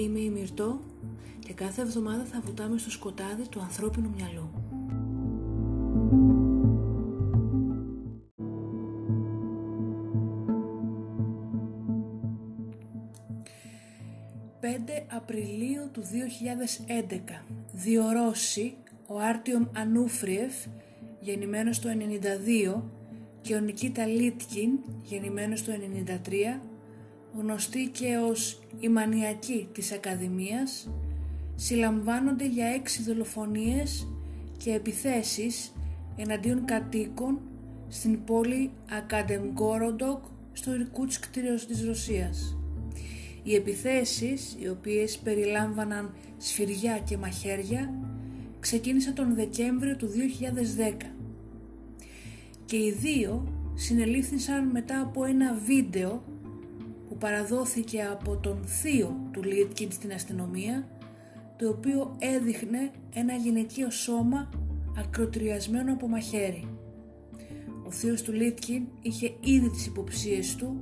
Είμαι η Μυρτώ και κάθε εβδομάδα θα βουτάμε στο σκοτάδι του ανθρώπινου μυαλού. 5 Απριλίου του 2011 διορώσει ο Άρτιομ Ανούφριεφ γεννημένος το 92 και ο Νικίτα Λίτκιν γεννημένος το 93 γνωστοί και ως η μανιακοί της Ακαδημίας, συλλαμβάνονται για έξι δολοφονίες και επιθέσεις εναντίον κατοίκων στην πόλη Ακαντεμγκόροντοκ στο Ιρκούτσκ της Ρωσίας. Οι επιθέσεις, οι οποίες περιλάμβαναν σφυριά και μαχαίρια, ξεκίνησαν τον Δεκέμβριο του 2010 και οι δύο συνελήφθησαν μετά από ένα βίντεο που παραδόθηκε από τον θείο του Λίτκιν στην αστυνομία το οποίο έδειχνε ένα γυναικείο σώμα ακροτριασμένο από μαχαίρι. Ο θείος του Λίτκιν είχε ήδη τις υποψίες του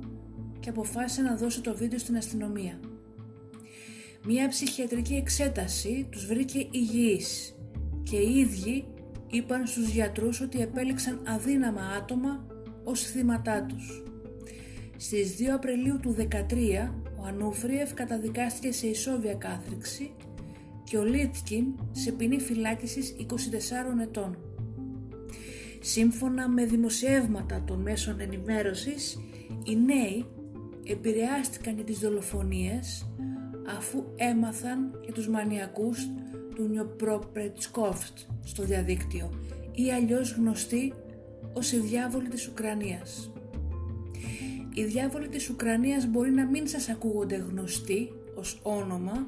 και αποφάσισε να δώσει το βίντεο στην αστυνομία. Μία ψυχιατρική εξέταση τους βρήκε υγιείς και οι ίδιοι είπαν στους γιατρούς ότι επέλεξαν αδύναμα άτομα ως θύματά τους. Στις 2 Απριλίου του 2013 ο Ανούφριεφ καταδικάστηκε σε ισόβια κάθριξη και ο Λίτκιν σε ποινή φυλάκισης 24 ετών. Σύμφωνα με δημοσιεύματα των μέσων ενημέρωσης, οι νέοι επηρεάστηκαν για τις δολοφονίες αφού έμαθαν για τους μανιακούς του Νιοπροπρετσκόφτ στο διαδίκτυο ή αλλιώς γνωστοί ως οι διάβολοι της Ουκρανίας. Οι διάβολοι της Ουκρανίας μπορεί να μην σας ακούγονται γνωστοί ως όνομα,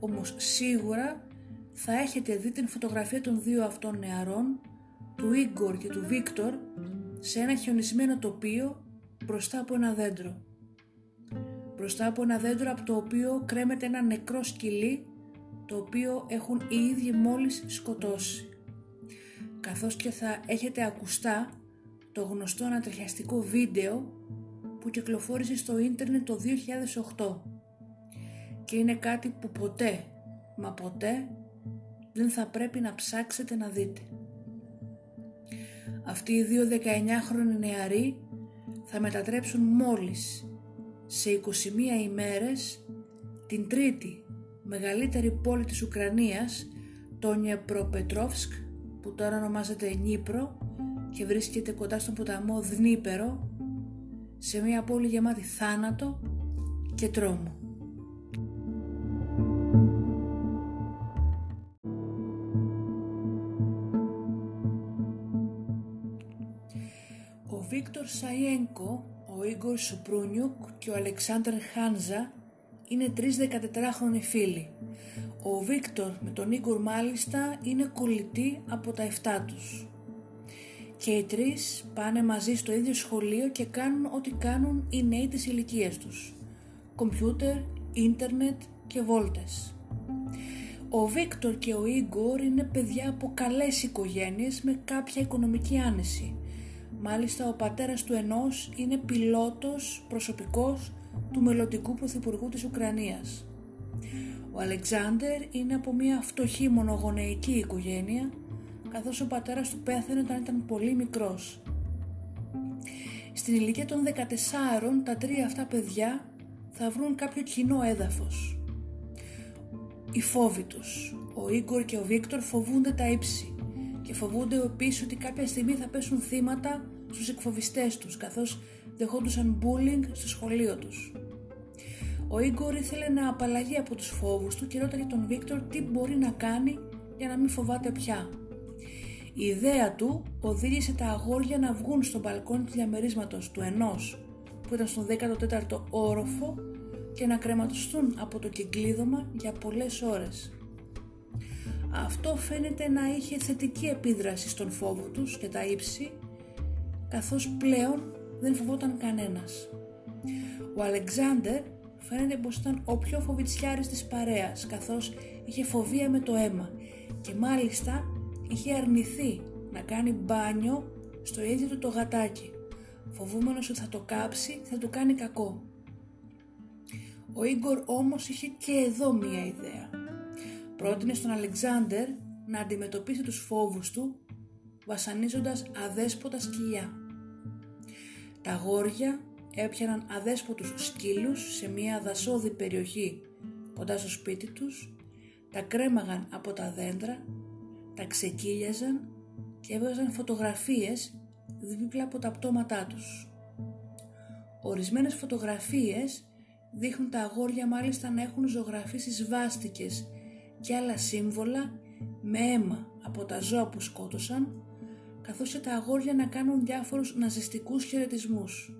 όμως σίγουρα θα έχετε δει την φωτογραφία των δύο αυτών νεαρών, του Ίγκορ και του Βίκτορ, σε ένα χιονισμένο τοπίο μπροστά από ένα δέντρο. Μπροστά από ένα δέντρο από το οποίο κρέμεται ένα νεκρό σκυλί, το οποίο έχουν οι ίδιοι μόλις σκοτώσει. Καθώς και θα έχετε ακουστά το γνωστό ανατριχιαστικό βίντεο που κυκλοφόρησε στο ίντερνετ το 2008 και είναι κάτι που ποτέ, μα ποτέ δεν θα πρέπει να ψάξετε να δείτε. Αυτοί οι δύο 19χρονοι νεαροί θα μετατρέψουν μόλις σε 21 ημέρες την τρίτη μεγαλύτερη πόλη της Ουκρανίας, το Νιεπροπετρόφσκ, που τώρα ονομάζεται Νίπρο και βρίσκεται κοντά στον ποταμό Δνίπερο, σε μια πόλη γεμάτη θάνατο και τρόμο. Ο Βίκτορ Σαϊένκο, ο Ίγκορ Σουπρούνιουκ και ο Αλεξάνδρ Χάνζα είναι τρεις 14χρονοι φίλοι. Ο Βίκτορ με τον Ίγκορ μάλιστα είναι κολλητοί από τα 7 τους και οι τρεις πάνε μαζί στο ίδιο σχολείο και κάνουν ό,τι κάνουν οι νέοι της ηλικίας τους. Κομπιούτερ, ίντερνετ και βόλτες. Ο Βίκτορ και ο Ίγκορ είναι παιδιά από καλές οικογένειες με κάποια οικονομική άνεση. Μάλιστα ο πατέρας του ενός είναι πιλότος προσωπικός του μελλοντικού πρωθυπουργού της Ουκρανίας. Ο Αλεξάνδερ είναι από μια φτωχή μονογονεϊκή οικογένεια καθώς ο πατέρας του πέθανε όταν ήταν πολύ μικρός. Στην ηλικία των 14 τα τρία αυτά παιδιά θα βρουν κάποιο κοινό έδαφος. Οι φόβοι τους. Ο Ίγκορ και ο Βίκτορ φοβούνται τα ύψη και φοβούνται επίσης ότι κάποια στιγμή θα πέσουν θύματα στους εκφοβιστές τους καθώς δεχόντουσαν bullying στο σχολείο τους. Ο Ίγκορ ήθελε να απαλλαγεί από τους φόβους του και ρώταγε τον Βίκτορ τι μπορεί να κάνει για να μην φοβάται πια. Η ιδέα του οδήγησε τα αγόρια να βγουν στο μπαλκόνι του διαμερίσματος του ενός που ήταν στον 14ο όροφο και και να κρεματοστούν από το κυκλίδωμα για πολλές ώρες. Αυτό φαίνεται να είχε θετική επίδραση στον φόβο τους και τα ύψη, καθώς πλέον δεν φοβόταν κανένας. Ο Αλεξάνδερ φαίνεται πως ήταν ο πιο φοβητσιάρης της παρέας, καθώς είχε φοβία με το αίμα και μάλιστα είχε αρνηθεί να κάνει μπάνιο στο ίδιο του το γατάκι, φοβούμενος ότι θα το κάψει, θα του κάνει κακό. Ο Ίγκορ όμως είχε και εδώ μία ιδέα. Πρότεινε στον Αλεξάνδερ να αντιμετωπίσει τους φόβους του βασανίζοντας αδέσποτα σκυλιά. Τα αγόρια έπιαναν αδέσποτους σκύλους σε μια δασόδη περιοχή κοντά στο σπίτι τους, τα κρέμαγαν από τα δέντρα, τα ξεκύλιαζαν και έβγαζαν φωτογραφίες δίπλα από τα πτώματά τους. Ορισμένες φωτογραφίες δείχνουν τα αγόρια μάλιστα να έχουν ζωγραφίσει σβάστικες και άλλα σύμβολα με αίμα από τα ζώα που σκότωσαν καθώς και τα αγόρια να κάνουν διάφορους ναζιστικούς χαιρετισμούς.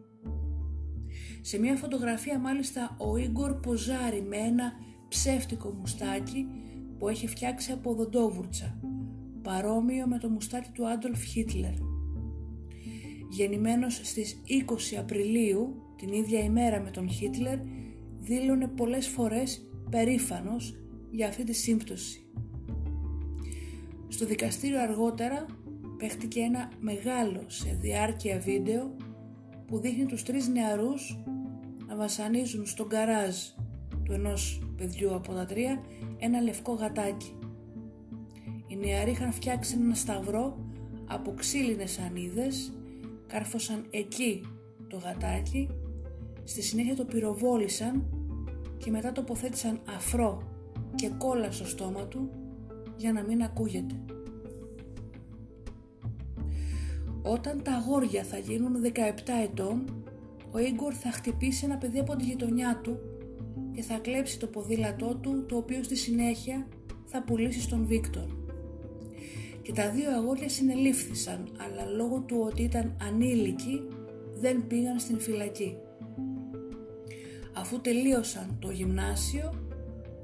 Σε μια φωτογραφία μάλιστα ο Ίγκορ ποζάρει με ένα ψεύτικο μουστάκι που έχει φτιάξει από οδοντόβουρτσα, παρόμοιο με το μουστάκι του Άντολφ Χίτλερ. Γεννημένος στις 20 Απριλίου, την ίδια ημέρα με τον Χίτλερ, δήλωνε πολλές φορές περήφανος για αυτή τη σύμπτωση. Στο δικαστήριο αργότερα παίχτηκε ένα μεγάλο σε διάρκεια βίντεο που δείχνει τους τρεις νεαρούς να βασανίζουν στον καράζ του ενός παιδιού από τα τρία ένα λευκό γατάκι. Οι νεαροί είχαν φτιάξει ένα σταυρό από ξύλινες ανίδες, κάρφωσαν εκεί το γατάκι, στη συνέχεια το πυροβόλησαν και μετά τοποθέτησαν αφρό και κόλλα στο στόμα του για να μην ακούγεται. Όταν τα αγόρια θα γίνουν 17 ετών, ο Ίγκορ θα χτυπήσει ένα παιδί από τη γειτονιά του και θα κλέψει το ποδήλατό του, το οποίο στη συνέχεια θα πουλήσει στον Βίκτορ. Και τα δύο αγόρια συνελήφθησαν, αλλά λόγω του ότι ήταν ανήλικοι δεν πήγαν στην φυλακή. Αφού τελείωσαν το γυμνάσιο,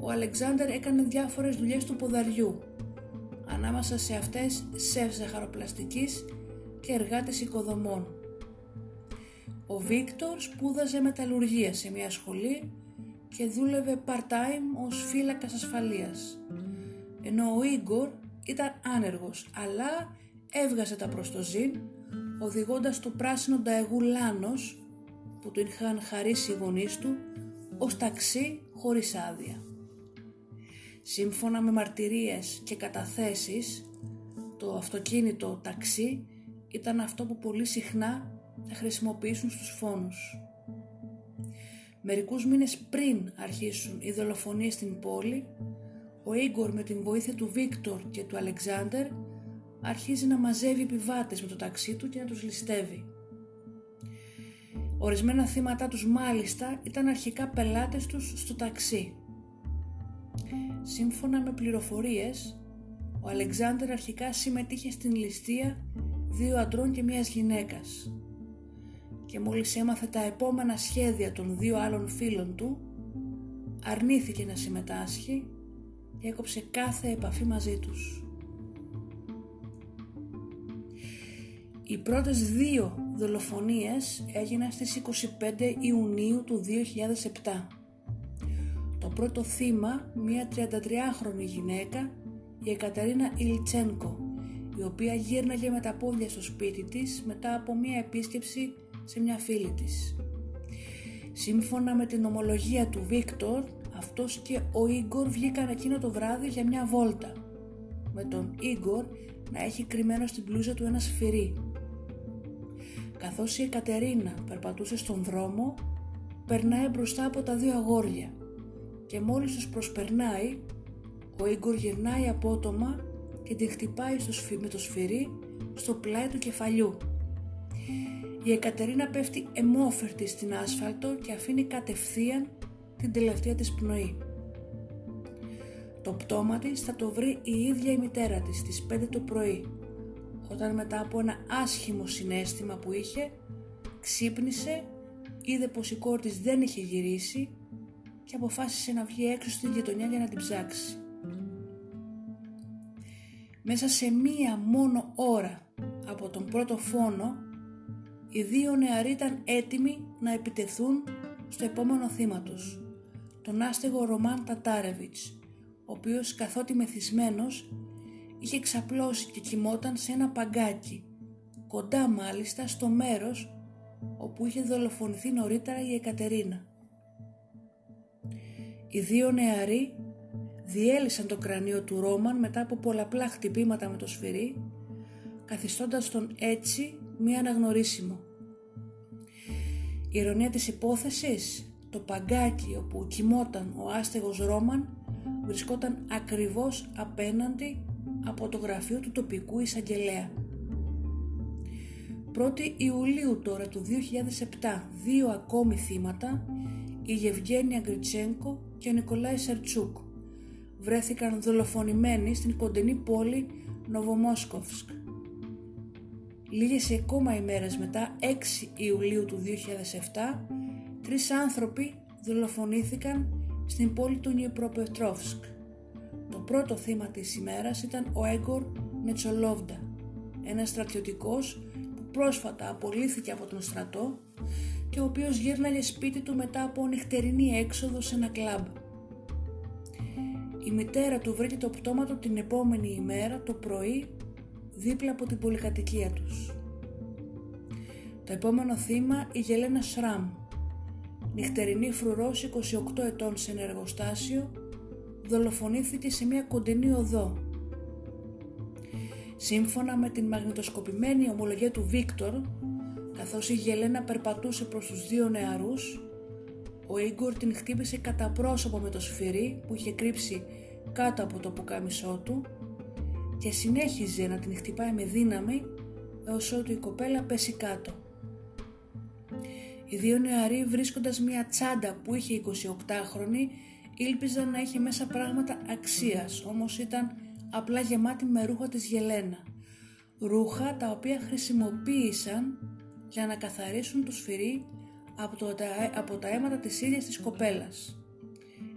ο Αλεξάνδερ έκανε διάφορες δουλειές του ποδαριού. Ανάμεσα σε αυτές σεφ ζαχαροπλαστικής και εργάτες οικοδομών. Ο Βίκτορ σπούδαζε μεταλλουργία σε μια σχολή και δούλευε part-time ως φύλακας ασφαλείας. Ενώ ο Ίγκορ ήταν άνεργος, αλλά έβγαζε τα προς το ζήν, οδηγώντας το πράσινο νταεγού Λάνος που του είχαν χαρίσει οι γονείς του ως ταξί χωρίς άδεια. Σύμφωνα με μαρτυρίες και καταθέσεις, το αυτοκίνητο ταξί ήταν αυτό που πολύ συχνά θα χρησιμοποιήσουν στους φόνους. Μερικούς μήνες πριν αρχίσουν οι δολοφονίες στην πόλη, ο Ίγκορ με την βοήθεια του Βίκτορ και του Αλεξάνδερ αρχίζει να μαζεύει επιβάτες με το ταξί του και να τους ληστεύει. Ορισμένα θύματα τους μάλιστα ήταν αρχικά πελάτες τους στο ταξί. Σύμφωνα με πληροφορίες, ο Αλεξάνδερ αρχικά συμμετείχε στην ληστεία δύο αντρών και μιας γυναίκας και μόλις έμαθε τα επόμενα σχέδια των δύο άλλων φίλων του αρνήθηκε να συμμετάσχει και έκοψε κάθε επαφή μαζί τους. Οι πρώτες δύο δολοφονίες έγιναν στις 25 Ιουνίου του 2007. Το πρώτο θύμα, μια 33χρονη γυναίκα, η Εκατερίνα Ιλτσένκο, η οποία γύρναγε με τα πόδια στο σπίτι της μετά από μία επίσκεψη σε μια φίλη της. Σύμφωνα με την ομολογία του Βίκτορ, αυτός και ο Ίγκορ βγήκαν εκείνο το βράδυ για μια βόλτα, με τον Ίγκορ να έχει κρυμμένο στην πλούζα του ένα σφυρί. Καθώς η Εκατερίνα περπατούσε στον δρόμο, περνάει μπροστά από τα δύο αγόρια και μόλις τους προσπερνάει, ο Ίγκορ γυρνάει απότομα και την χτυπάει στο με το σφυρί στο πλάι του κεφαλιού. Η Εκατερίνα πέφτει εμόφερτη στην άσφαλτο και αφήνει κατευθείαν την τελευταία της πνοή. Το πτώμα της θα το βρει η ίδια η μητέρα της στις 5 το πρωί, όταν μετά από ένα άσχημο συνέστημα που είχε, ξύπνησε, είδε πως η κόρη της δεν είχε γυρίσει και αποφάσισε να βγει έξω στην γειτονιά για να την ψάξει. Μέσα σε μία μόνο ώρα από τον πρώτο φόνο, οι δύο νεαροί ήταν έτοιμοι να επιτεθούν στο επόμενο θύμα τους, τον άστεγο Ρωμάν Τατάρεβιτς, ο οποίος καθότι μεθυσμένος είχε ξαπλώσει και κοιμόταν σε ένα παγκάκι, κοντά μάλιστα στο μέρος όπου είχε δολοφονηθεί νωρίτερα η Εκατερίνα. Οι δύο νεαροί διέλυσαν το κρανίο του Ρόμαν μετά από πολλαπλά χτυπήματα με το σφυρί, καθιστώντας τον έτσι μη αναγνωρίσιμο. Η ηρωνία της υπόθεσης, το παγκάκι όπου κοιμόταν ο άστεγος Ρόμαν βρισκόταν ακριβώς απέναντι από το γραφείο του τοπικού εισαγγελέα. 1η Ιουλίου τώρα του 2007 δύο ακόμη θύματα, η Γευγένια Γκριτσένκο και ο Νικολάης Σερτσούκ, βρέθηκαν δολοφονημένοι στην κοντινή πόλη Νοβομόσκοφσκ. Λίγες ακόμα ημέρες μετά, 6 Ιουλίου του 2007, τρεις άνθρωποι δολοφονήθηκαν στην πόλη του Νιεπροπετρόφσκ. Το πρώτο θύμα της ημέρας ήταν ο Έγκορ Μετσολόβντα, ένας στρατιωτικός που πρόσφατα απολύθηκε από τον στρατό και ο οποίος γύρναγε σπίτι του μετά από νυχτερινή έξοδο σε ένα κλαμπ. Η μητέρα του βρήκε το πτώμα του την επόμενη ημέρα το πρωί δίπλα από την πολυκατοικία τους. Το επόμενο θύμα η Γελένα Σραμ, νυχτερινή φρουρός 28 ετών σε ένα εργοστάσιο, δολοφονήθηκε σε μια κοντινή οδό. Σύμφωνα με την μαγνητοσκοπημένη ομολογία του Βίκτορ, καθώς η Γελένα περπατούσε προς τους δύο νεαρούς, ο Ίγκορ την χτύπησε κατά πρόσωπο με το σφυρί που είχε κρύψει κάτω από το πουκάμισό του και συνέχιζε να την χτυπάει με δύναμη έως ότου η κοπέλα πέσει κάτω. Οι δύο νεαροί βρίσκοντας μια τσάντα που είχε 28χρονη ήλπιζαν να είχε μέσα πράγματα αξίας, όμως ήταν απλά γεμάτη με ρούχα της Γελένα. Ρούχα τα οποία χρησιμοποίησαν για να καθαρίσουν το σφυρί από, το, από τα αίματα της ίδιας της κοπέλας,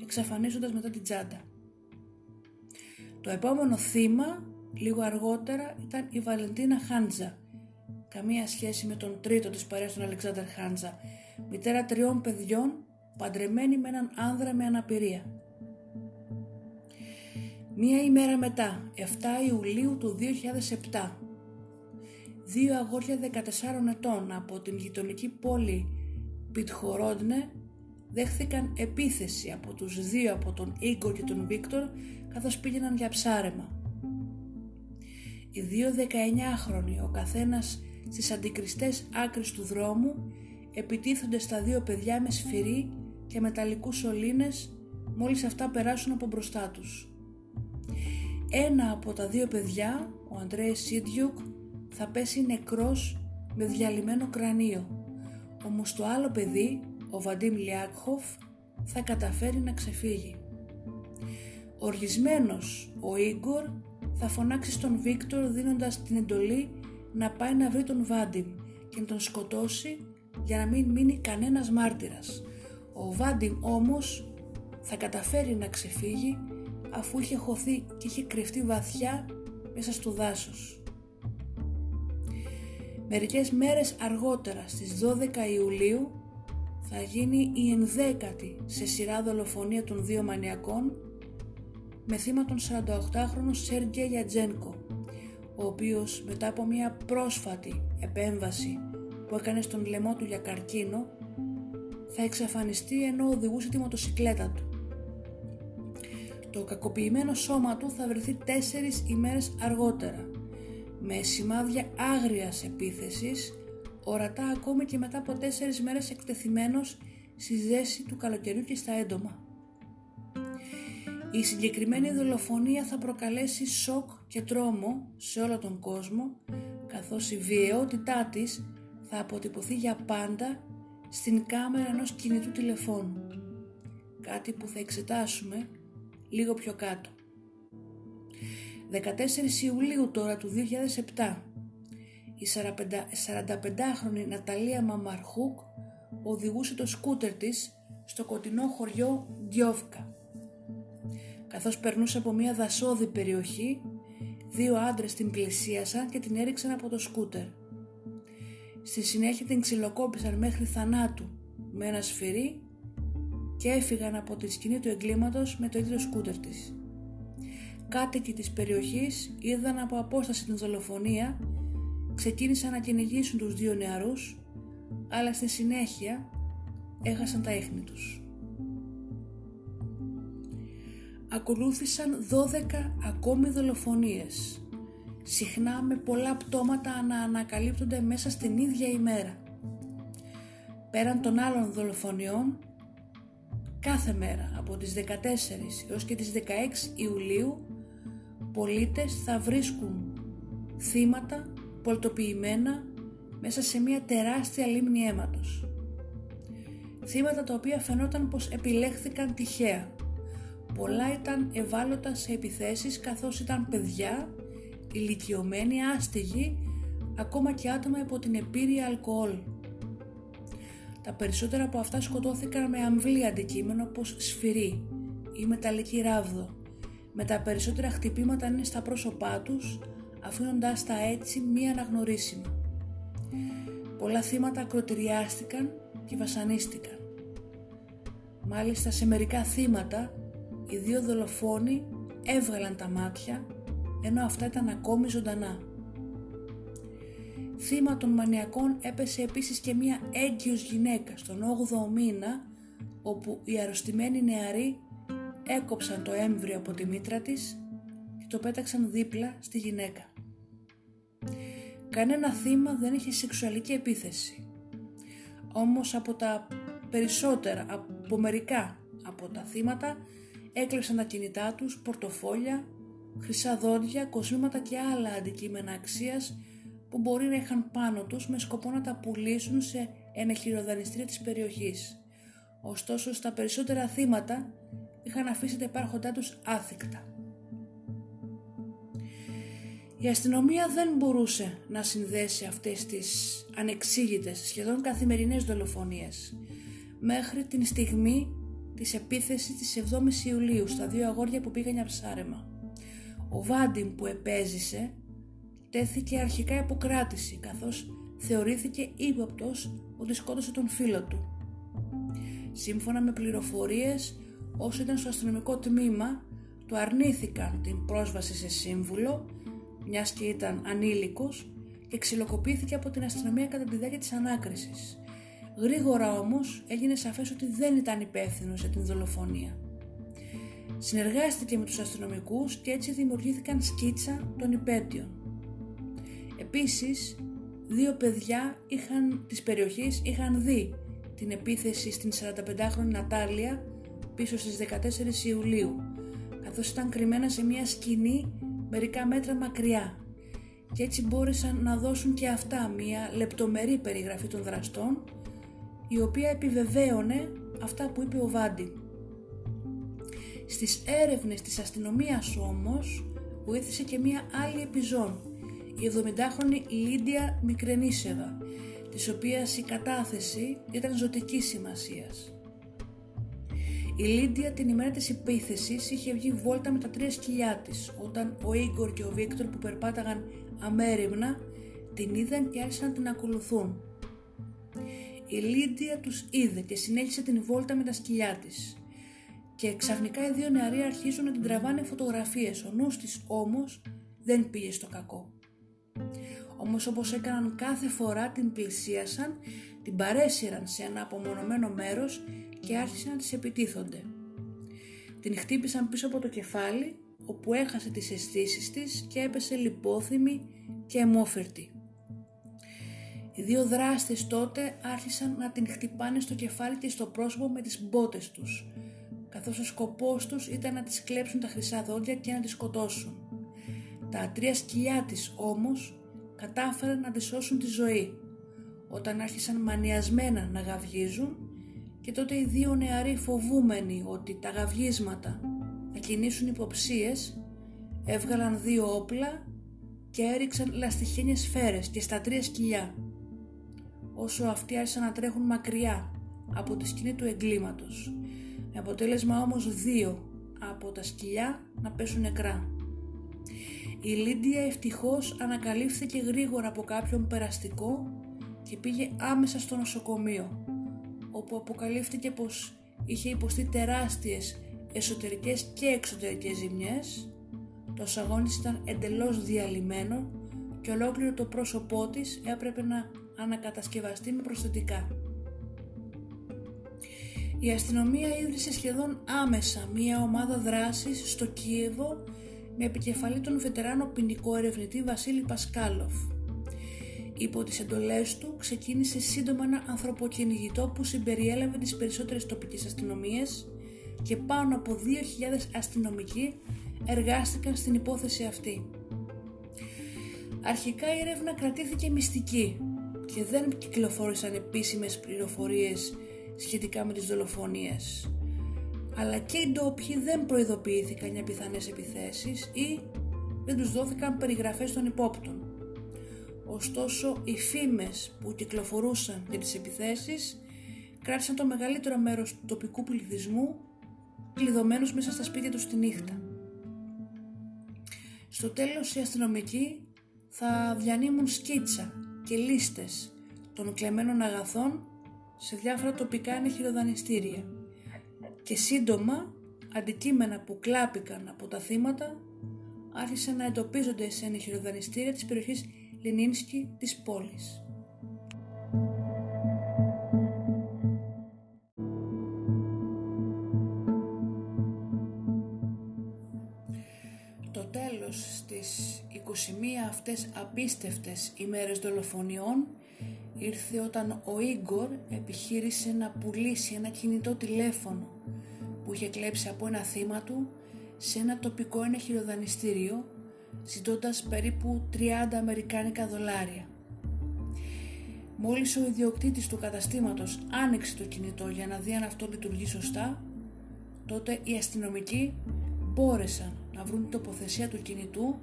εξαφανίζοντας μετά την τσάντα. Το επόμενο θύμα, λίγο αργότερα, ήταν η Βαλεντίνα Χάντζα, καμία σχέση με τον τρίτο της παρέας τον Αλεξάνδρ Χάντζα, μητέρα τριών παιδιών, παντρεμένη με έναν άνδρα με αναπηρία. Μία ημέρα μετά, 7 Ιουλίου του 2007, δύο αγόρια 14 ετών από την γειτονική πόλη Πιτχορόντνε δέχθηκαν επίθεση από τους δύο από τον Ίγκο και τον Βίκτορ καθώς πήγαιναν για ψάρεμα. Οι δύο 19χρονοι, ο καθένας στις αντικριστές άκρες του δρόμου, επιτίθονται στα δύο παιδιά με σφυρί και μεταλλικούς σωλήνες μόλις αυτά περάσουν από μπροστά τους. Ένα από τα δύο παιδιά, ο Αντρέης Σίντιουκ, θα πέσει νεκρός με διαλυμένο κρανίο, όμως το άλλο παιδί, ο Βαντίμ Λιάκχοφ, θα καταφέρει να ξεφύγει. Οργισμένος, ο Ίγκορ θα φωνάξει στον Βίκτορ δίνοντας την εντολή να πάει να βρει τον Βάντιμ και να τον σκοτώσει για να μην μείνει κανένας μάρτυρας. Ο Βάντιμ όμως θα καταφέρει να ξεφύγει αφού είχε χωθεί και είχε κρυφτεί βαθιά μέσα στο δάσος. Μερικές μέρες αργότερα στις 12 Ιουλίου θα γίνει η ενδέκατη σε σειρά δολοφονία των δύο μανιακών με θύμα τον 48χρονο Σέργια Γιατζένκο ο οποίος μετά από μια πρόσφατη επέμβαση που έκανε στον λαιμό του για καρκίνο θα εξαφανιστεί ενώ οδηγούσε τη μοτοσυκλέτα του. Το κακοποιημένο σώμα του θα βρεθεί τέσσερις ημέρες αργότερα με σημάδια άγριας επίθεσης ορατά ακόμη και μετά από τέσσερις μέρες εκτεθειμένος στη ζέση του καλοκαιριού και στα έντομα. Η συγκεκριμένη δολοφονία θα προκαλέσει σοκ και τρόμο σε όλο τον κόσμο καθώς η βιαιότητά της θα αποτυπωθεί για πάντα στην κάμερα ενός κινητού τηλεφώνου. Κάτι που θα εξετάσουμε λίγο πιο κάτω. 14 Ιουλίου τώρα του 2007 η 45χρονη Ναταλία Μαμαρχούκ οδηγούσε το σκούτερ της στο κοντινό χωριό Ντιόβκα. Καθώς περνούσε από μια δασόδη περιοχή, δύο άντρες την πλησίασαν και την έριξαν από το σκούτερ. Στη συνέχεια την ξυλοκόπησαν μέχρι θανάτου με ένα σφυρί και έφυγαν από τη σκηνή του εγκλήματος με το ίδιο σκούτερ της. Κάτοικοι της περιοχής είδαν από απόσταση την δολοφονία, ξεκίνησαν να κυνηγήσουν τους δύο νεαρούς, αλλά στη συνέχεια έχασαν τα ίχνη τους. Ακολούθησαν 12 ακόμη δολοφονίες, συχνά με πολλά πτώματα να ανακαλύπτονται μέσα στην ίδια ημέρα. Πέραν των άλλων δολοφονιών, κάθε μέρα από τις 14 έως και τις 16 Ιουλίου πολίτες θα βρίσκουν θύματα πολτοποιημένα μέσα σε μια τεράστια λίμνη αίματος. Θύματα τα οποία φαινόταν πως επιλέχθηκαν τυχαία. Πολλά ήταν ευάλωτα σε επιθέσεις καθώς ήταν παιδιά, ηλικιωμένοι, άστιγοι, ακόμα και άτομα υπό την επίρρεια αλκοόλ. Τα περισσότερα από αυτά σκοτώθηκαν με αμβλή αντικείμενο όπως σφυρί ή μεταλλική ράβδο, με τα περισσότερα χτυπήματα είναι στα πρόσωπά τους, αφήνοντάς τα έτσι μη αναγνωρίσιμα. Πολλά θύματα ακροτηριάστηκαν και βασανίστηκαν. Μάλιστα σε μερικά θύματα οι δύο δολοφόνοι έβγαλαν τα μάτια ενώ αυτά ήταν ακόμη ζωντανά. Θύμα των μανιακών έπεσε επίσης και μία έγκυος γυναίκα στον 8ο μήνα όπου οι αρρωστημένοι νεαροί έκοψαν το έμβριο από τη μήτρα της και το πέταξαν δίπλα στη γυναίκα. Κανένα θύμα δεν είχε σεξουαλική επίθεση. Όμως από τα περισσότερα, από μερικά από τα θύματα έκλεψαν τα κινητά τους, πορτοφόλια, χρυσά δόντια, κοσμήματα και άλλα αντικείμενα αξίας που μπορεί να είχαν πάνω τους με σκοπό να τα πουλήσουν σε ενεχειροδανιστρία της περιοχής. Ωστόσο στα περισσότερα θύματα είχαν αφήσει τα υπάρχοντά τους άθικτα. Η αστυνομία δεν μπορούσε να συνδέσει αυτές τις ανεξήγητες, σχεδόν καθημερινές δολοφονίες μέχρι την στιγμή της επίθεσης της 7ης Ιουλίου στα δύο αγόρια που πήγαν για ψάρεμα. Ο Βάντιμ που επέζησε τέθηκε αρχικά υποκράτηση καθώς θεωρήθηκε ύποπτος ότι σκότωσε τον φίλο του. Σύμφωνα με πληροφορίες όσο ήταν στο αστυνομικό τμήμα του αρνήθηκαν την πρόσβαση σε σύμβουλο μιας και ήταν ανήλικος και ξυλοκοπήθηκε από την αστυνομία κατά τη διάρκεια της ανάκρισης. Γρήγορα όμως έγινε σαφές ότι δεν ήταν υπεύθυνο για την δολοφονία. Συνεργάστηκε με τους αστυνομικούς και έτσι δημιουργήθηκαν σκίτσα των υπέτειων. Επίσης, δύο παιδιά είχαν, της περιοχής είχαν δει την επίθεση στην 45χρονη Νατάλια πίσω στις 14 Ιουλίου, καθώς ήταν κρυμμένα σε μια σκηνή μερικά μέτρα μακριά και έτσι μπόρεσαν να δώσουν και αυτά μια λεπτομερή περιγραφή των δραστών η οποία επιβεβαίωνε αυτά που είπε ο Βάντι. Στις έρευνες της αστυνομίας όμως βοήθησε και μια άλλη επιζών, η 70χρονη Λίντια Μικρενίσεβα, της οποίας η κατάθεση ήταν ζωτική σημασίας. Η Λίντια την ημέρα της επίθεσης είχε βγει βόλτα με τα τρία σκυλιά της όταν ο Ίγκορ και ο Βίκτορ που περπάταγαν αμέριμνα την είδαν και άρχισαν να την ακολουθούν. Η Λίντια τους είδε και συνέχισε την βόλτα με τα σκυλιά της. Και ξαφνικά οι δύο νεαροί αρχίζουν να την τραβάνε φωτογραφίες, ο νους της όμως δεν πήγε στο κακό. Όμως όπως έκαναν κάθε φορά την πλησίασαν, την παρέσυραν σε ένα απομονωμένο μέρος και άρχισαν να τις επιτίθονται. Την χτύπησαν πίσω από το κεφάλι, όπου έχασε τις αισθήσεις της και έπεσε λιπόθυμη και αιμόφερτη. Οι δύο δράστες τότε άρχισαν να την χτυπάνε στο κεφάλι και στο πρόσωπο με τις μπότες τους, καθώς ο σκοπός τους ήταν να της κλέψουν τα χρυσά δόντια και να τη σκοτώσουν. Τα τρία σκυλιά της όμως κατάφεραν να τη σώσουν τη ζωή, όταν άρχισαν μανιασμένα να γαυγίζουν και τότε οι δύο νεαροί φοβούμενοι ότι τα γαυγίσματα θα κινήσουν υποψίες έβγαλαν δύο όπλα και έριξαν λαστιχένιες σφαίρες και στα τρία σκυλιά. Όσο αυτοί άρχισαν να τρέχουν μακριά από τη σκηνή του εγκλήματος. Με αποτέλεσμα όμως δύο από τα σκυλιά να πέσουν νεκρά. Η Λίντια ευτυχώς ανακαλύφθηκε γρήγορα από κάποιον περαστικό και πήγε άμεσα στο νοσοκομείο, όπου αποκαλύφθηκε πως είχε υποστεί τεράστιες εσωτερικές και εξωτερικές ζημιές, το σαγόνι ήταν εντελώς διαλυμένο και ολόκληρο το πρόσωπό της έπρεπε να ανακατασκευαστεί με προσθετικά. Η αστυνομία ίδρυσε σχεδόν άμεσα μία ομάδα δράσης στο Κίεβο με επικεφαλή τον βετεράνο ποινικό ερευνητή Βασίλη Πασκάλοφ. Υπό τις εντολές του ξεκίνησε σύντομα ένα ανθρωποκυνηγητό που συμπεριέλαβε τις περισσότερες τοπικές αστυνομίες και πάνω από 2.000 αστυνομικοί εργάστηκαν στην υπόθεση αυτή. Αρχικά η έρευνα κρατήθηκε μυστική και δεν κυκλοφόρησαν επίσημες πληροφορίες σχετικά με τις δολοφονίες. Αλλά και οι ντόπιοι δεν προειδοποιήθηκαν για πιθανές επιθέσεις ή δεν τους δόθηκαν περιγραφές των υπόπτων. Ωστόσο, οι φήμες που κυκλοφορούσαν για τις επιθέσεις κράτησαν το μεγαλύτερο μέρος του τοπικού πληθυσμού κλειδωμένους μέσα στα σπίτια τους τη νύχτα. Στο τέλος οι αστυνομικοί θα διανύμουν σκίτσα και λίστες των κλεμμένων αγαθών σε διάφορα τοπικά ενεχειροδανιστήρια και σύντομα αντικείμενα που κλάπηκαν από τα θύματα άρχισαν να εντοπίζονται σε ενεχειροδανιστήρια της περιοχής Λινίνσκι της πόλης. Αυτές απίστευτες ημέρες δολοφονιών ήρθε όταν ο Ίγκορ επιχείρησε να πουλήσει ένα κινητό τηλέφωνο που είχε κλέψει από ένα θύμα του σε ένα τοπικό ενεχειροδανιστήριο ζητώντας περίπου 30 αμερικάνικα δολάρια. Μόλις ο ιδιοκτήτης του καταστήματος άνοιξε το κινητό για να δει αν αυτό λειτουργεί σωστά, τότε οι αστυνομικοί μπόρεσαν να βρουν την τοποθεσία του κινητού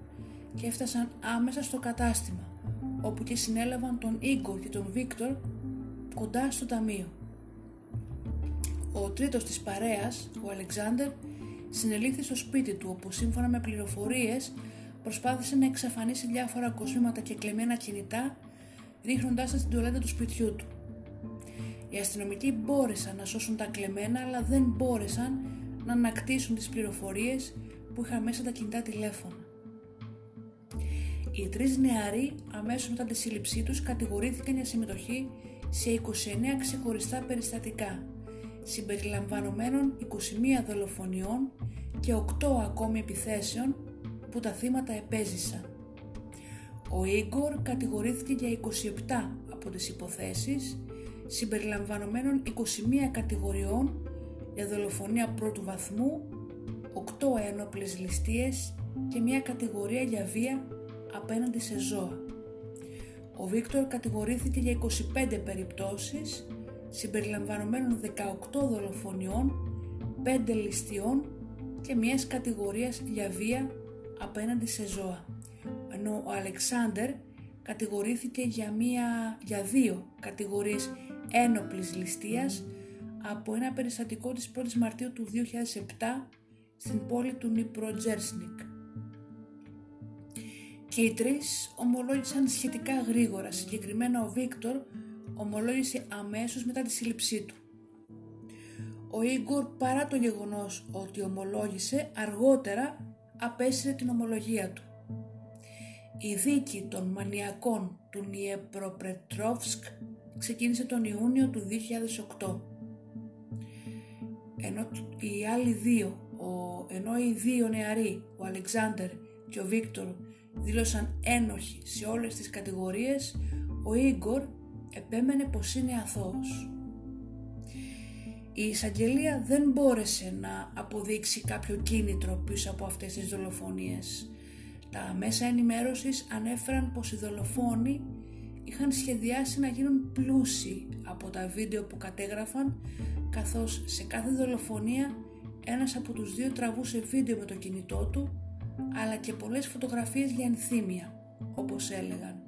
και έφτασαν άμεσα στο κατάστημα όπου και συνέλαβαν τον Ίγκο και τον Βίκτορ κοντά στο ταμείο. Ο τρίτος της παρέας, ο Αλεξάνδερ, συνελήφθη στο σπίτι του όπου σύμφωνα με πληροφορίες προσπάθησε να εξαφανίσει διάφορα κοσμήματα και κλεμμένα κινητά ρίχνοντάς τα στην τουαλέτα του σπιτιού του. Οι αστυνομικοί μπόρεσαν να σώσουν τα κλεμμένα αλλά δεν μπόρεσαν να ανακτήσουν τις πληροφορίες που είχαν μέσα τα κινητά τηλέφωνα. Οι τρεις νεαροί αμέσως μετά τη σύλληψή τους κατηγορήθηκαν για συμμετοχή σε 29 ξεχωριστά περιστατικά, συμπεριλαμβανομένων 21 δολοφονιών και 8 ακόμη επιθέσεων που τα θύματα επέζησαν. Ο Ίγκορ κατηγορήθηκε για 27 από τις υποθέσεις, συμπεριλαμβανομένων 21 κατηγοριών για δολοφονία πρώτου βαθμού, 8 ένοπλες ληστείες και μια κατηγορία για βία απέναντι σε ζώα. Ο Βίκτορ κατηγορήθηκε για 25 περιπτώσεις συμπεριλαμβανομένων 18 δολοφονιών, 5 ληστειών και μιας κατηγορίας για βία απέναντι σε ζώα. Ενώ ο Αλεξάνδερ κατηγορήθηκε για, μία, για δύο κατηγορίες ένοπλης ληστείας από ένα περιστατικό της 1ης Μαρτίου του 2007 στην πόλη του Νιπροτζέρσνικ και οι τρεις ομολόγησαν σχετικά γρήγορα, συγκεκριμένα ο Βίκτορ ομολόγησε αμέσως μετά τη σύλληψή του. Ο Ίγκορ παρά το γεγονός ότι ομολόγησε αργότερα απέσυρε την ομολογία του. Η δίκη των μανιακών του Νιεπροπρετρόφσκ ξεκίνησε τον Ιούνιο του 2008. Ενώ οι άλλοι δύο, ο, ενώ οι δύο νεαροί, ο Αλεξάνδερ και ο Βίκτορ δήλωσαν ένοχοι σε όλες τις κατηγορίες, ο Ίγκορ επέμενε πως είναι αθώος. Η εισαγγελία δεν μπόρεσε να αποδείξει κάποιο κίνητρο πίσω από αυτές τις δολοφονίες. Τα μέσα ενημέρωσης ανέφεραν πως οι δολοφόνοι είχαν σχεδιάσει να γίνουν πλούσιοι από τα βίντεο που κατέγραφαν καθώς σε κάθε δολοφονία ένας από τους δύο τραβούσε βίντεο με το κινητό του αλλά και πολλές φωτογραφίες για ενθύμια, όπως έλεγαν.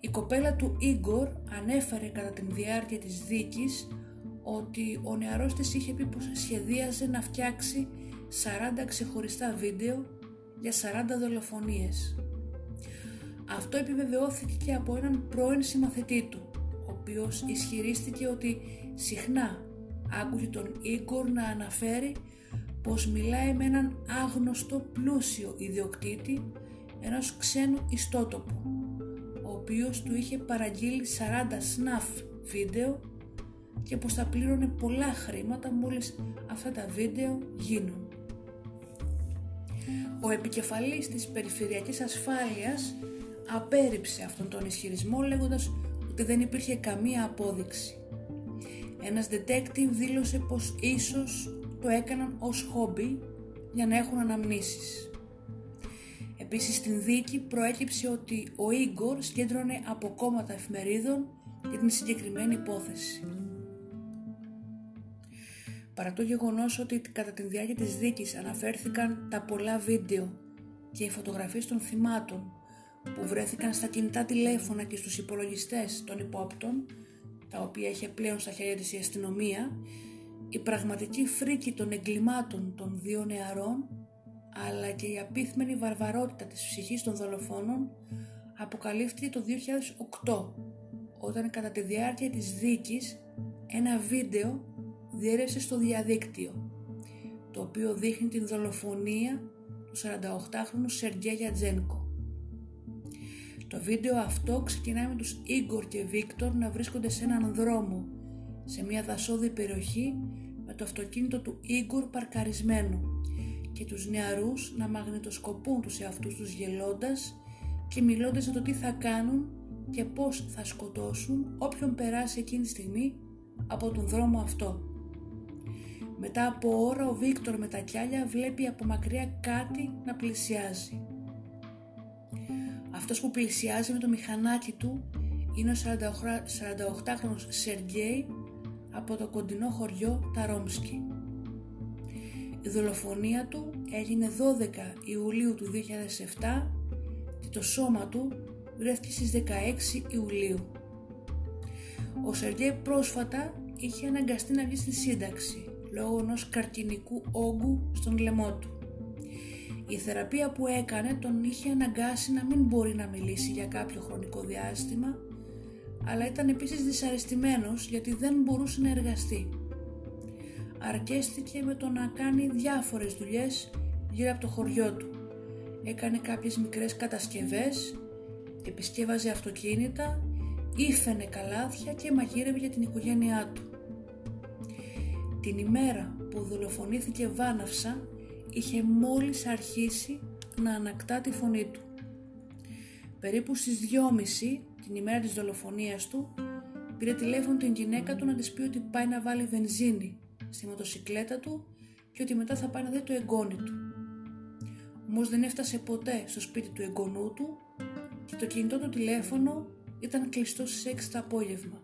Η κοπέλα του Ίγκορ ανέφερε κατά την διάρκεια της δίκης ότι ο νεαρός της είχε πει πως σχεδίαζε να φτιάξει 40 ξεχωριστά βίντεο για 40 δολοφονίες. Αυτό επιβεβαιώθηκε και από έναν πρώην συμμαθητή του, ο οποίος ισχυρίστηκε ότι συχνά άκουγε τον Ίγκορ να αναφέρει πως μιλάει με έναν άγνωστο πλούσιο ιδιοκτήτη ενός ξένου ιστότοπου, ο οποίος του είχε παραγγείλει 40 snuff βίντεο και πως θα πλήρωνε πολλά χρήματα μόλις αυτά τα βίντεο γίνουν. Ο επικεφαλής της Περιφερειακής Ασφάλειας απέρριψε αυτόν τον ισχυρισμό λέγοντας ότι δεν υπήρχε καμία απόδειξη. Ένας detective δήλωσε πως ίσως το έκαναν ως χόμπι για να έχουν αναμνήσεις. Επίσης στην δίκη προέκυψε ότι ο Ίγκορ σκέντρωνε από κόμματα εφημερίδων για την συγκεκριμένη υπόθεση. Παρά το γεγονός ότι κατά τη διάρκεια της δίκης αναφέρθηκαν τα πολλά βίντεο και οι φωτογραφίες των θυμάτων που βρέθηκαν στα κινητά τηλέφωνα και στους υπολογιστές των υπόπτων, τα οποία είχε πλέον στα χέρια της η αστυνομία, η πραγματική φρίκη των εγκλημάτων των δύο νεαρών, αλλά και η απίθμενη βαρβαρότητα της ψυχής των δολοφόνων αποκαλύφθηκε το 2008, όταν κατά τη διάρκεια της δίκης ένα βίντεο διέρευσε στο διαδίκτυο, το οποίο δείχνει την δολοφονία του 48χρονου Σεργέ Γιατζένκο. Το βίντεο αυτό ξεκινάει με τους Ίγκορ και Βίκτορ να βρίσκονται σε έναν δρόμο, σε μια δασόδη περιοχή με το αυτοκίνητο του Ίγκορ παρκαρισμένο και τους νεαρούς να μαγνητοσκοπούν τους εαυτούς τους γελώντας και μιλώντας για το τι θα κάνουν και πώς θα σκοτώσουν όποιον περάσει εκείνη τη στιγμή από τον δρόμο αυτό. Μετά από ώρα ο Βίκτορ με τα κιάλια βλέπει από μακριά κάτι να πλησιάζει. Αυτός που πλησιάζει με το μηχανάκι του είναι ο 48χρονος Σεργέη από το κοντινό χωριό Ταρόμσκι. Η δολοφονία του έγινε 12 Ιουλίου του 2007 και το σώμα του βρέθηκε στις 16 Ιουλίου. Ο Σεργέη πρόσφατα είχε αναγκαστεί να βγει στη σύνταξη λόγω ενός καρκινικού όγκου στον λαιμό του. Η θεραπεία που έκανε τον είχε αναγκάσει να μην μπορεί να μιλήσει για κάποιο χρονικό διάστημα, αλλά ήταν επίσης δυσαρεστημένος γιατί δεν μπορούσε να εργαστεί. Αρκέστηκε με το να κάνει διάφορες δουλειές γύρω από το χωριό του. Έκανε κάποιες μικρές κατασκευές, επισκέβαζε αυτοκίνητα, ήφαινε καλάθια και μαγείρευε για την οικογένειά του. Την ημέρα που δολοφονήθηκε βάναυσα είχε μόλις αρχίσει να ανακτά τη φωνή του. Περίπου στις 2.30 την ημέρα της δολοφονίας του πήρε τηλέφωνο την γυναίκα του να της πει ότι πάει να βάλει βενζίνη στη μοτοσυκλέτα του και ότι μετά θα πάει να δει το εγγόνι του. Όμω δεν έφτασε ποτέ στο σπίτι του εγγονού του και το κινητό του τηλέφωνο ήταν κλειστό στις 6 το απόγευμα.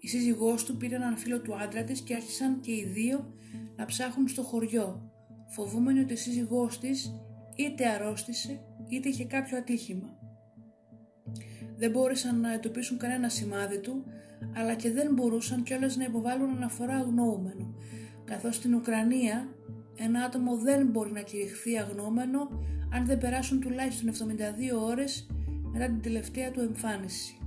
Η σύζυγός του πήρε έναν φίλο του άντρα της και άρχισαν και οι δύο να ψάχνουν στο χωριό, φοβούμενοι ότι η σύζυγός της είτε αρρώστησε είτε είχε κάποιο ατύχημα. Δεν μπόρεσαν να εντοπίσουν κανένα σημάδι του, αλλά και δεν μπορούσαν κιόλας να υποβάλουν αναφορά αγνοούμενου, καθώς στην Ουκρανία ένα άτομο δεν μπορεί να κηρυχθεί αγνώμενο αν δεν περάσουν τουλάχιστον 72 ώρες μετά την τελευταία του εμφάνιση.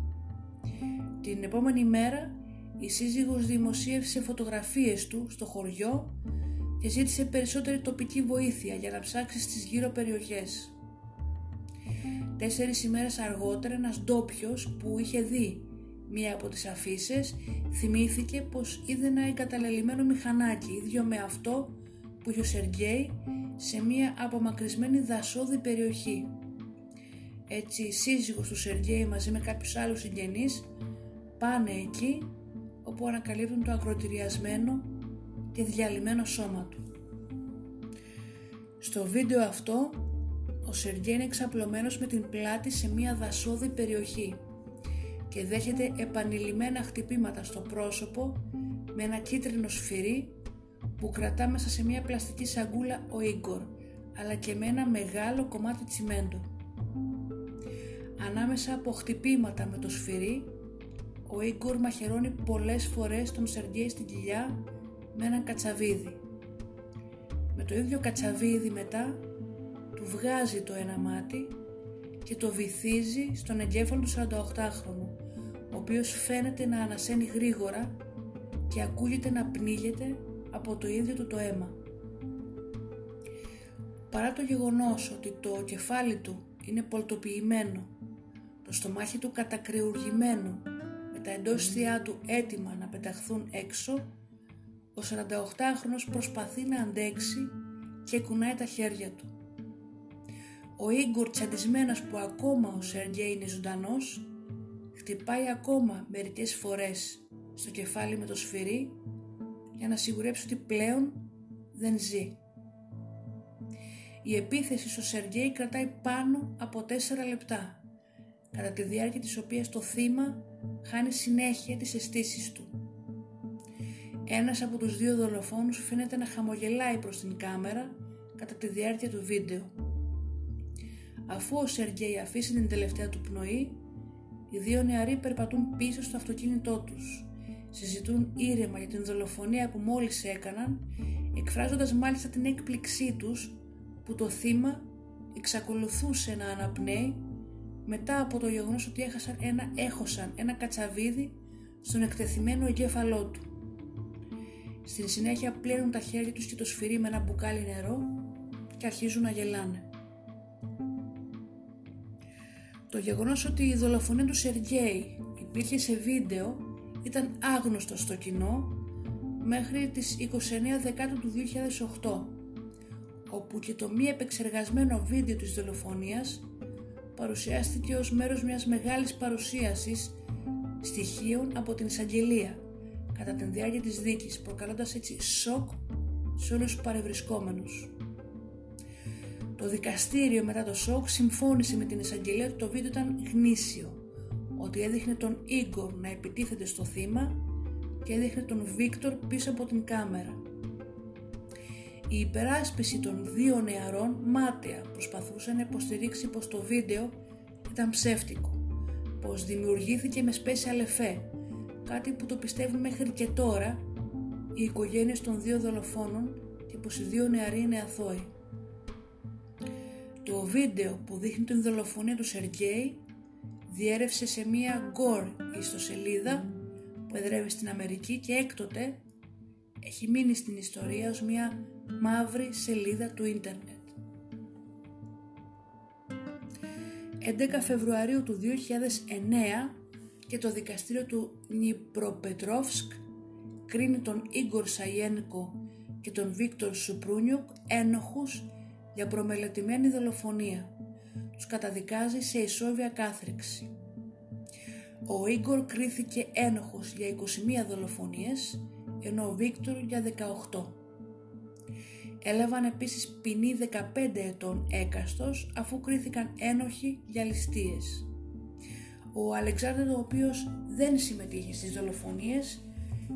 Την επόμενη μέρα η σύζυγος δημοσίευσε φωτογραφίες του στο χωριό και ζήτησε περισσότερη τοπική βοήθεια για να ψάξει στις γύρω περιοχές. Τέσσερις ημέρες αργότερα ένας ντόπιος που είχε δει μία από τις αφήσει θυμήθηκε πως είδε ένα εγκαταλελειμμένο μηχανάκι ίδιο με αυτό που είχε ο Σεργέη σε μία απομακρυσμένη δασόδη περιοχή. Έτσι η σύζυγος του Σεργέη μαζί με κάποιους άλλους συγγενείς πάνε εκεί όπου ανακαλύπτουν το ακροτηριασμένο και διαλυμένο σώμα του. Στο βίντεο αυτό, ο Σεργέ είναι εξαπλωμένος με την πλάτη σε μια δασόδη περιοχή και δέχεται επανειλημμένα χτυπήματα στο πρόσωπο με ένα κίτρινο σφυρί που κρατά μέσα σε μια πλαστική σαγκούλα ο Ίγκορ αλλά και με ένα μεγάλο κομμάτι τσιμέντο. Ανάμεσα από χτυπήματα με το σφυρί, ο Ίγκορ μαχαιρώνει πολλές φορές τον Σεργέη στην κοιλιά με έναν κατσαβίδι. Με το ίδιο κατσαβίδι μετά του βγάζει το ένα μάτι και το βυθίζει στον εγκέφαλο του 48χρονου, ο οποίος φαίνεται να ανασένει γρήγορα και ακούγεται να πνίγεται από το ίδιο του το αίμα. Παρά το γεγονός ότι το κεφάλι του είναι πολτοποιημένο, το στομάχι του κατακρεουργημένο, με τα εντός θεία του έτοιμα να πεταχθούν έξω, ο 48χρονος προσπαθεί να αντέξει και κουνάει τα χέρια του. Ο Ίγκορ τσαντισμένος που ακόμα ο Σεργέη είναι ζωντανός, χτυπάει ακόμα μερικές φορές στο κεφάλι με το σφυρί για να σιγουρέψει ότι πλέον δεν ζει. Η επίθεση στο Σεργέη κρατάει πάνω από 4 λεπτά, κατά τη διάρκεια της οποίας το θύμα χάνει συνέχεια τις αισθήσεις του. Ένας από τους δύο δολοφόνους φαίνεται να χαμογελάει προς την κάμερα κατά τη διάρκεια του βίντεο. Αφού ο Σεργέη αφήσει την τελευταία του πνοή, οι δύο νεαροί περπατούν πίσω στο αυτοκίνητό τους. Συζητούν ήρεμα για την δολοφονία που μόλις έκαναν, εκφράζοντας μάλιστα την έκπληξή τους που το θύμα εξακολουθούσε να αναπνέει μετά από το γεγονός ότι έχασαν ένα, έχωσαν ένα κατσαβίδι στον εκτεθειμένο εγκέφαλό του. Στην συνέχεια πλένουν τα χέρια τους και το σφυρί με ένα μπουκάλι νερό και αρχίζουν να γελάνε. Το γεγονός ότι η δολοφονία του Σεργέη υπήρχε σε βίντεο ήταν άγνωστο στο κοινό μέχρι τις 29 Δεκάτου του 2008 όπου και το μη επεξεργασμένο βίντεο της δολοφονίας παρουσιάστηκε ως μέρος μιας μεγάλης παρουσίασης στοιχείων από την εισαγγελία κατά την διάρκεια της δίκης προκαλώντας έτσι σοκ σε όλους τους παρευρισκόμενους. Το δικαστήριο μετά το σοκ συμφώνησε με την εισαγγελία ότι το βίντεο ήταν γνήσιο, ότι έδειχνε τον Ίγκορ να επιτίθεται στο θύμα και έδειχνε τον Βίκτορ πίσω από την κάμερα. Η υπεράσπιση των δύο νεαρών μάταια προσπαθούσε να υποστηρίξει πως το βίντεο ήταν ψεύτικο, πως δημιουργήθηκε με special effect, κάτι που το πιστεύουν μέχρι και τώρα οι οικογένειες των δύο δολοφόνων και πως οι δύο νεαροί είναι αθώοι. Το βίντεο που δείχνει την δολοφονία του Σεργέη διέρευσε σε μία Gore ιστοσελίδα που εδρεύει στην Αμερική και έκτοτε έχει μείνει στην ιστορία ως μία μαύρη σελίδα του ίντερνετ. 11 Φεβρουαρίου του 2009 και το δικαστήριο του Νιπροπετρόφσκ κρίνει τον Ίγκορ Σαϊένκο και τον Βίκτορ Σουπρούνιουκ ένοχους για προμελετημένη δολοφονία. Τους καταδικάζει σε ισόβια κάθριξη. Ο Ίγκορ κρίθηκε ένοχος για 21 δολοφονίες, ενώ ο Βίκτορ για 18. Έλαβαν επίσης ποινή 15 ετών έκαστος αφού κρίθηκαν ένοχοι για ληστείες. Ο Αλεξάνδρου ο οποίος δεν συμμετείχε στις δολοφονίες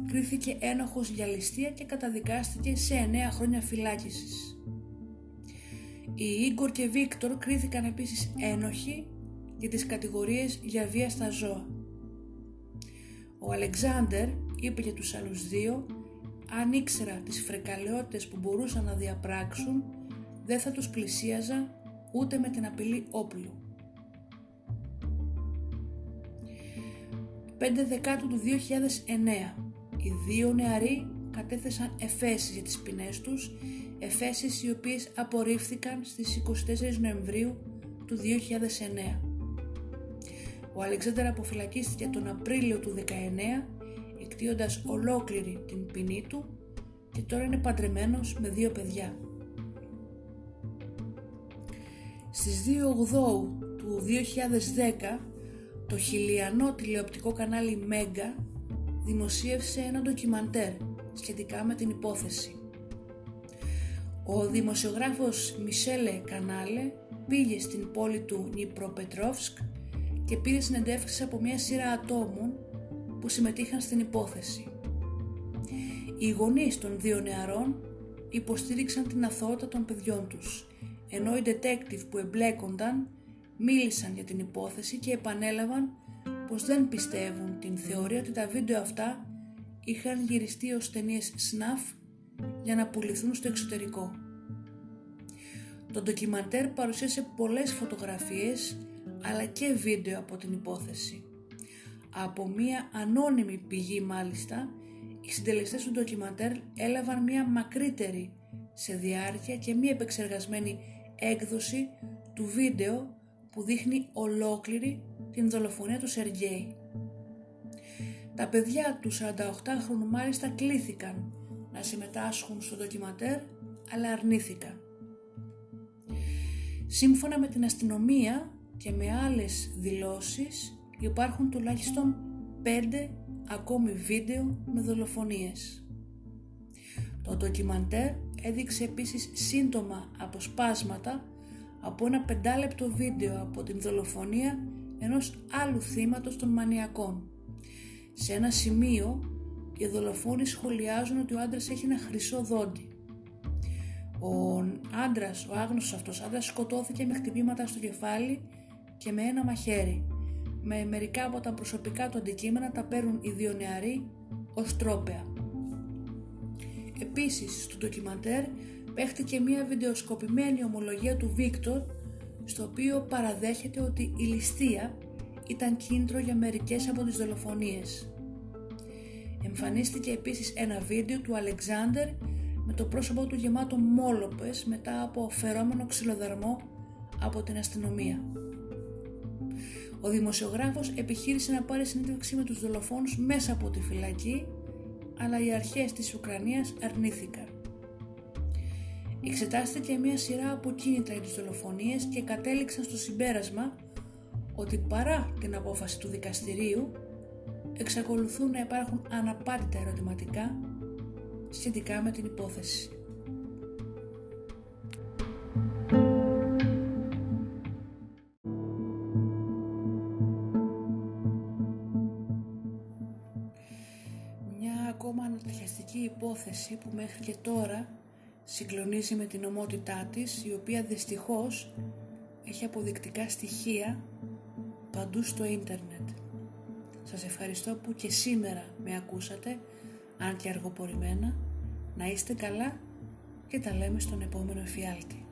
κρίθηκε ένοχος για ληστεία και καταδικάστηκε σε 9 χρόνια φυλάκισης. Οι Ίγκορ και Βίκτορ κρίθηκαν επίσης ένοχοι για τις κατηγορίες για βία στα ζώα. Ο Αλεξάνδερ είπε για τους άλλους δύο αν ήξερα τις φρεκαλαιότητες που μπορούσαν να διαπράξουν δεν θα τους πλησίαζα ούτε με την απειλή όπλου. 5 Δεκάτου του 2009 οι δύο νεαροί κατέθεσαν εφέσεις για τις ποινές τους εφέσεις οι οποίες απορρίφθηκαν στις 24 Νοεμβρίου του 2009. Ο Αλεξάνδρα αποφυλακίστηκε τον Απρίλιο του 19 εκτίοντας ολόκληρη την ποινή του και τώρα είναι παντρεμένος με δύο παιδιά. Στις 2 Οκτώου του 2010 το χιλιανό τηλεοπτικό κανάλι Μέγκα δημοσίευσε ένα ντοκιμαντέρ σχετικά με την υπόθεση. Ο δημοσιογράφος Μισέλε Κανάλε πήγε στην πόλη του Νιπροπετρόφσκ και πήρε συνεντεύξεις από μια σειρά ατόμων που συμμετείχαν στην υπόθεση. Οι γονείς των δύο νεαρών υποστήριξαν την αθωότητα των παιδιών τους, ενώ οι detective που εμπλέκονταν μίλησαν για την υπόθεση και επανέλαβαν πως δεν πιστεύουν την θεωρία ότι τα βίντεο αυτά είχαν γυριστεί ως ταινίες σναφ για να πουληθούν στο εξωτερικό. Το ντοκιμαντέρ παρουσίασε πολλές φωτογραφίες αλλά και βίντεο από την υπόθεση. Από μία ανώνυμη πηγή μάλιστα, οι συντελεστές του ντοκιμαντέρ έλαβαν μία μακρύτερη σε διάρκεια και μία επεξεργασμένη έκδοση του βίντεο που δείχνει ολόκληρη την δολοφονία του Σεργέη. Τα παιδιά του 48χρονου μάλιστα κλήθηκαν να συμμετάσχουν στο ντοκιματέρ αλλά αρνήθηκαν. Σύμφωνα με την αστυνομία και με άλλες δηλώσεις υπάρχουν τουλάχιστον 5 ακόμη βίντεο με δολοφονίες. Το ντοκιμαντέρ έδειξε επίσης σύντομα αποσπάσματα από ένα πεντάλεπτο βίντεο από την δολοφονία ενός άλλου θύματος των μανιακών. Σε ένα σημείο οι δολοφόνοι σχολιάζουν ότι ο άντρας έχει ένα χρυσό δόντι. Ο άντρας, ο άγνωστος αυτός άντρας σκοτώθηκε με χτυπήματα στο κεφάλι και με ένα μαχαίρι. Με μερικά από τα προσωπικά του αντικείμενα τα παίρνουν οι δύο νεαροί ως τρόπεα. Επίσης στο ντοκιμαντέρ παίχτηκε μια βιντεοσκοπημένη ομολογία του Βίκτορ στο οποίο παραδέχεται ότι η ληστεία ήταν κίνητρο για μερικές από τις δολοφονίες. Εμφανίστηκε επίσης ένα βίντεο του Αλεξάνδερ με το πρόσωπό του γεμάτο μόλοπες μετά από φερόμενο ξυλοδαρμό από την αστυνομία. Ο δημοσιογράφος επιχείρησε να πάρει συνέντευξη με τους δολοφόνους μέσα από τη φυλακή, αλλά οι αρχές της Ουκρανίας αρνήθηκαν. Εξετάστηκε μια σειρά από κίνητρα για τις δολοφονίες και κατέληξαν στο συμπέρασμα ότι παρά την απόφαση του δικαστηρίου εξακολουθούν να υπάρχουν αναπάντητα ερωτηματικά σχετικά με την υπόθεση. Μια ακόμα ανατριχιαστική υπόθεση που μέχρι και τώρα συγκλονίζει με την ομότητά της η οποία δυστυχώς έχει αποδεικτικά στοιχεία παντού στο ίντερνετ. Σας ευχαριστώ που και σήμερα με ακούσατε, αν και αργοπορημένα. Να είστε καλά και τα λέμε στον επόμενο εφιάλτη.